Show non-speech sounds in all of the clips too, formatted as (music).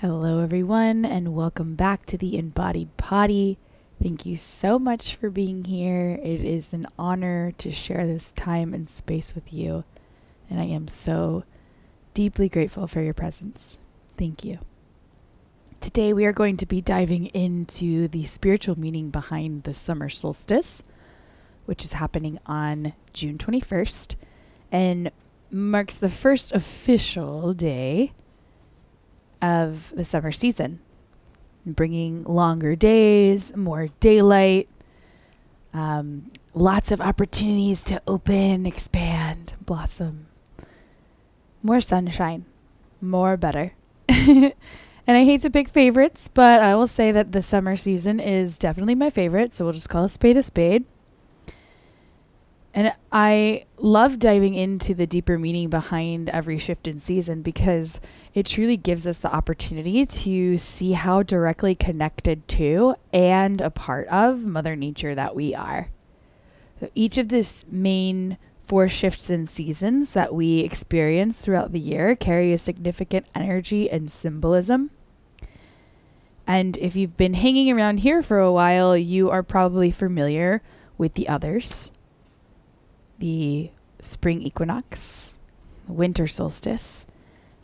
Hello, everyone, and welcome back to the Embodied Potty. Thank you so much for being here. It is an honor to share this time and space with you, and I am so deeply grateful for your presence. Thank you. Today, we are going to be diving into the spiritual meaning behind the summer solstice, which is happening on June 21st and marks the first official day of the summer season, bringing longer days, more daylight, um, lots of opportunities to open, expand, blossom, more sunshine, more better. (laughs) and I hate to pick favorites, but I will say that the summer season is definitely my favorite, so we'll just call a spade a spade. And I love diving into the deeper meaning behind every shift in season because it truly gives us the opportunity to see how directly connected to and a part of Mother Nature that we are. So each of these main four shifts in seasons that we experience throughout the year carry a significant energy and symbolism. And if you've been hanging around here for a while, you are probably familiar with the others the spring equinox, winter solstice,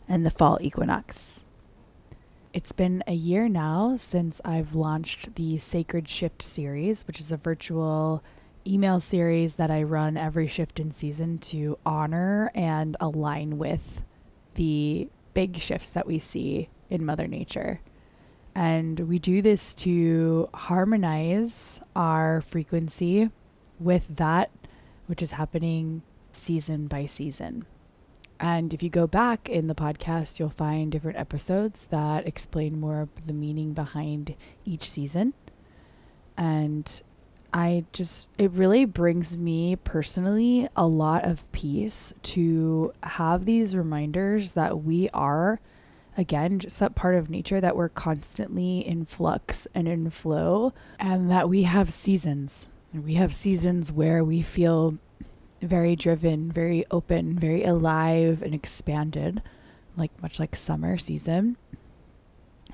and the fall equinox. It's been a year now since I've launched the Sacred Shift series, which is a virtual email series that I run every shift in season to honor and align with the big shifts that we see in Mother Nature. And we do this to harmonize our frequency with that which is happening season by season. And if you go back in the podcast, you'll find different episodes that explain more of the meaning behind each season. And I just, it really brings me personally a lot of peace to have these reminders that we are, again, just that part of nature that we're constantly in flux and in flow, and that we have seasons we have seasons where we feel very driven, very open, very alive and expanded, like much like summer season.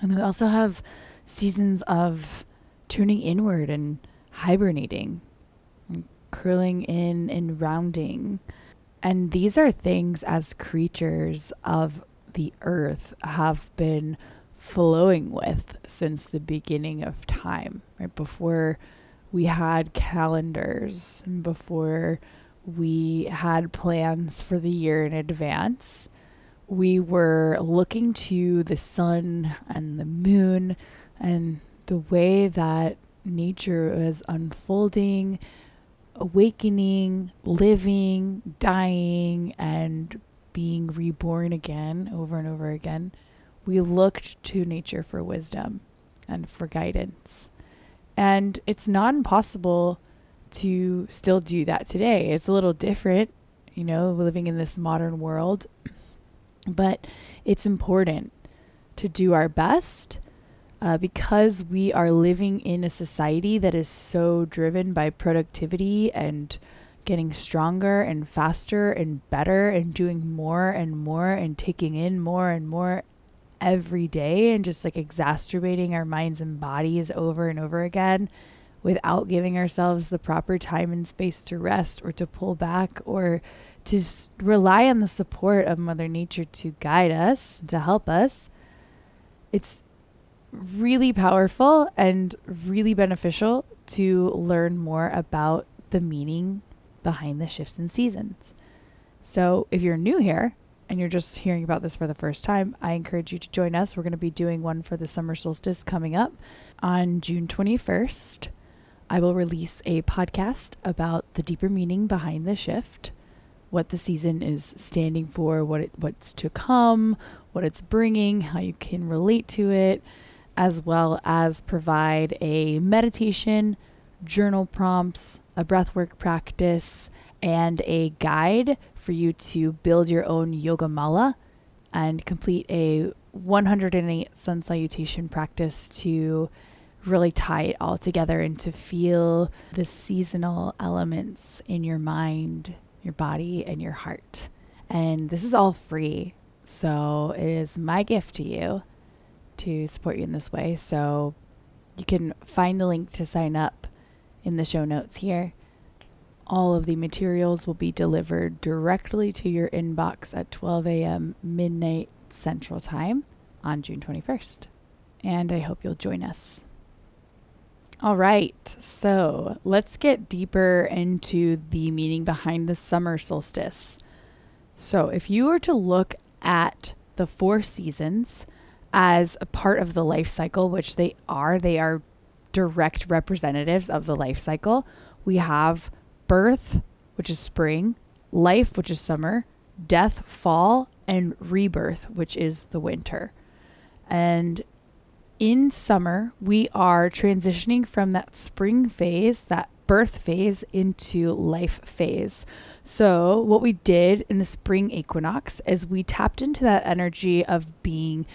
And we also have seasons of tuning inward and hibernating, and curling in and rounding. And these are things as creatures of the earth have been flowing with since the beginning of time, right before we had calendars before we had plans for the year in advance. We were looking to the sun and the moon and the way that nature was unfolding, awakening, living, dying, and being reborn again over and over again. We looked to nature for wisdom and for guidance. And it's not impossible to still do that today. It's a little different, you know, living in this modern world, but it's important to do our best uh, because we are living in a society that is so driven by productivity and getting stronger and faster and better and doing more and more and taking in more and more every day and just like exacerbating our minds and bodies over and over again without giving ourselves the proper time and space to rest or to pull back or to rely on the support of Mother Nature to guide us, to help us. It's really powerful and really beneficial to learn more about the meaning behind the shifts in seasons. So, if you're new here, and you're just hearing about this for the first time, I encourage you to join us. We're going to be doing one for the summer solstice coming up on June 21st. I will release a podcast about the deeper meaning behind the shift, what the season is standing for, what it, what's to come, what it's bringing, how you can relate to it, as well as provide a meditation, journal prompts, a breathwork practice, and a guide for you to build your own yoga mala and complete a 108 sun salutation practice to really tie it all together and to feel the seasonal elements in your mind, your body, and your heart. And this is all free. So it is my gift to you to support you in this way. So you can find the link to sign up in the show notes here. All of the materials will be delivered directly to your inbox at 12 a.m. midnight Central Time on June 21st. And I hope you'll join us. All right, so let's get deeper into the meaning behind the summer solstice. So, if you were to look at the four seasons as a part of the life cycle, which they are, they are direct representatives of the life cycle. We have birth, which is spring, life, which is summer, death, fall, and rebirth, which is the winter. And in summer, we are transitioning from that spring phase, that birth phase, into life phase. So, what we did in the spring equinox is we tapped into that energy of being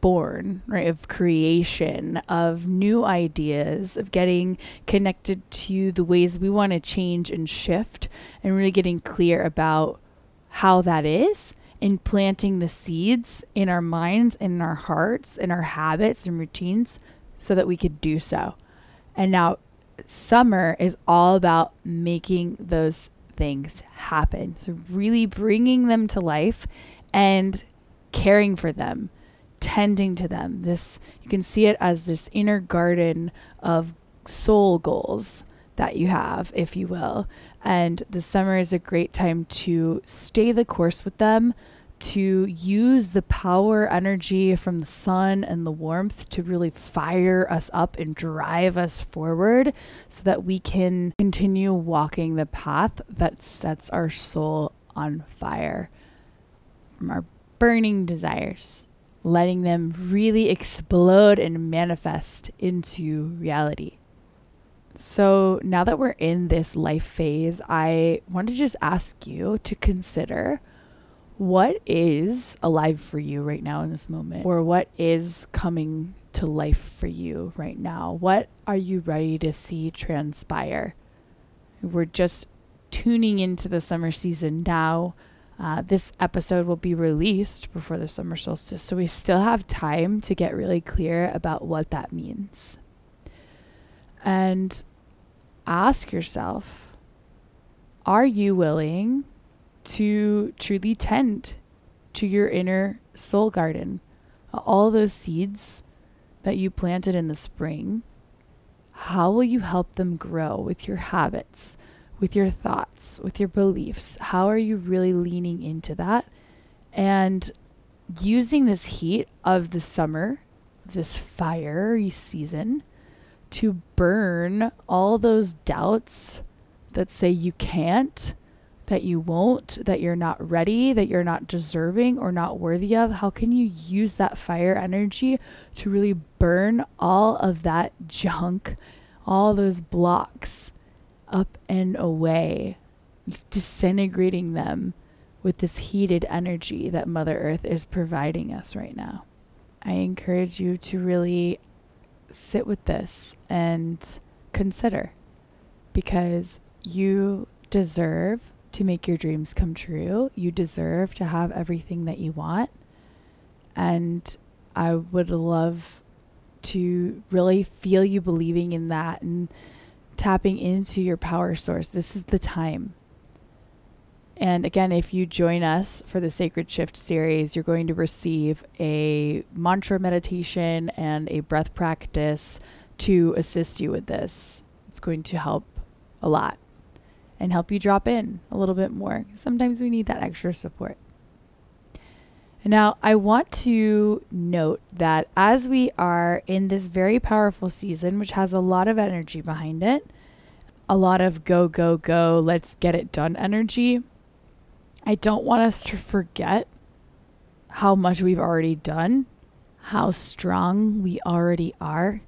born, right? Of creation, of new ideas, of getting connected to the ways we want to change and shift, and really getting clear about how that is in planting the seeds in our minds and in our hearts, in our habits and routines, so that we could do so. And now, summer is all about making those things happen. So, really bringing them to life and caring for them, tending to them. This, you can see it as this inner garden of soul goals that you have, if you will. And the summer is a great time to stay the course with them, to use the power energy from the sun and the warmth to really fire us up and drive us forward so that we can continue walking the path that sets our soul on fire from our burning desires, letting them really explode and manifest into reality. So now that we're in this life phase, I want to just ask you to consider what is alive for you right now in this moment, or what is coming to life for you right now? What are you ready to see transpire? We're just tuning into the summer season now. Uh, this episode will be released before the summer solstice, so we still have time to get really clear about what that means. And ask yourself are you willing to truly tend to your inner soul garden? All those seeds that you planted in the spring, how will you help them grow with your habits, with your thoughts, with your beliefs? How are you really leaning into that? And using this heat of the summer, this fiery season, to burn all those doubts that say you can't, that you won't, that you're not ready, that you're not deserving or not worthy of? How can you use that fire energy to really burn all of that junk, all those blocks up and away, disintegrating them with this heated energy that Mother Earth is providing us right now? I encourage you to really sit with this and consider because you deserve to make your dreams come true. You deserve to have everything that you want. And I would love to really feel you believing in that and tapping into your power source. This is the time. And again, if you join us for the Sacred Shift series, you're going to receive a mantra meditation and a breath practice to assist you with this. It's going to help a lot and help you drop in a little bit more. Sometimes we need that extra support. Now, I want to note that as we are in this very powerful season, which has a lot of energy behind it, a lot of go, go, go, let's get it done energy I don't want us to forget how much we've already done, how strong we already are,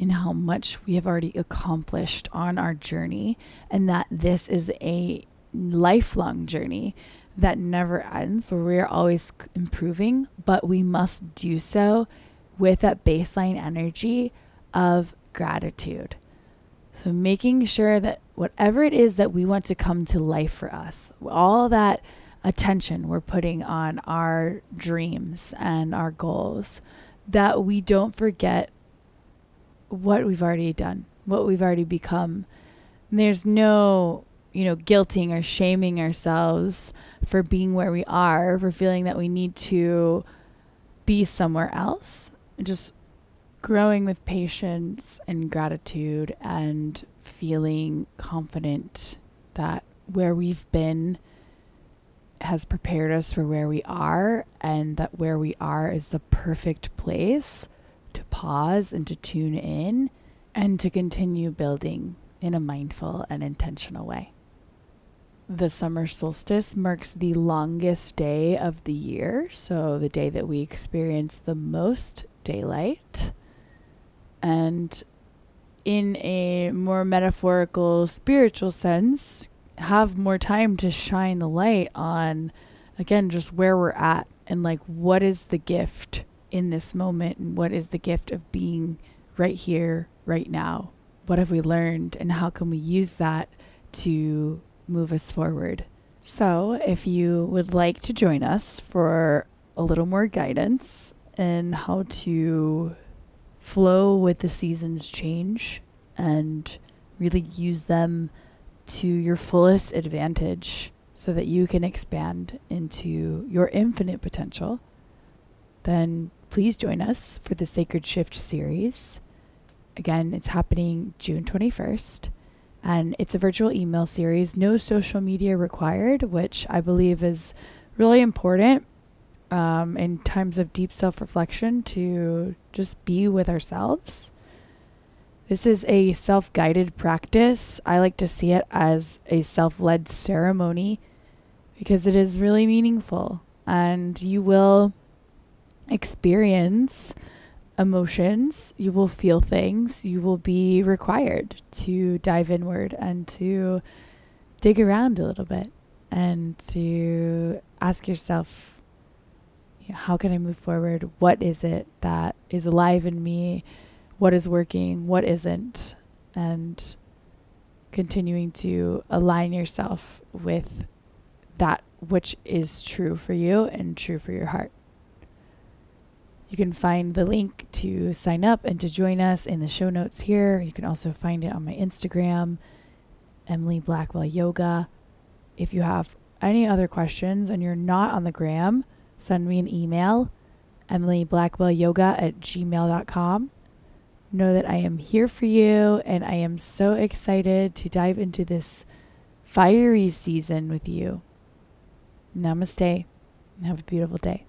and how much we have already accomplished on our journey, and that this is a lifelong journey that never ends, where we are always improving, but we must do so with that baseline energy of gratitude. So, making sure that whatever it is that we want to come to life for us, all that attention we're putting on our dreams and our goals, that we don't forget what we've already done, what we've already become. And there's no, you know, guilting or shaming ourselves for being where we are, for feeling that we need to be somewhere else. Just growing with patience and gratitude and feeling confident that where we've been has prepared us for where we are and that where we are is the perfect place to pause and to tune in and to continue building in a mindful and intentional way. The summer solstice marks the longest day of the year, so the day that we experience the most daylight. And in a more metaphorical, spiritual sense, have more time to shine the light on, again, just where we're at and like what is the gift in this moment and what is the gift of being right here, right now. What have we learned and how can we use that to move us forward? So, if you would like to join us for a little more guidance in how to flow with the seasons change and really use them to your fullest advantage so that you can expand into your infinite potential, then please join us for the Sacred Shift series. Again, it's happening June 21st, and it's a virtual email series, no social media required, which I believe is really important um, in times of deep self reflection to just be with ourselves this is a self guided practice. I like to see it as a self led ceremony because it is really meaningful and you will experience emotions, you will feel things, you will be required to dive inward and to dig around a little bit and to ask yourself, how can I move forward? What is it that is alive in me? what is working, what isn't, and continuing to align yourself with that which is true for you and true for your heart. You can find the link to sign up and to join us in the show notes here. You can also find it on my Instagram, Emily Blackwell Yoga. If you have any other questions and you're not on the gram, send me an email, emilyblackwellyoga at gmail.com. Know that I am here for you, and I am so excited to dive into this fiery season with you. Namaste, and have a beautiful day.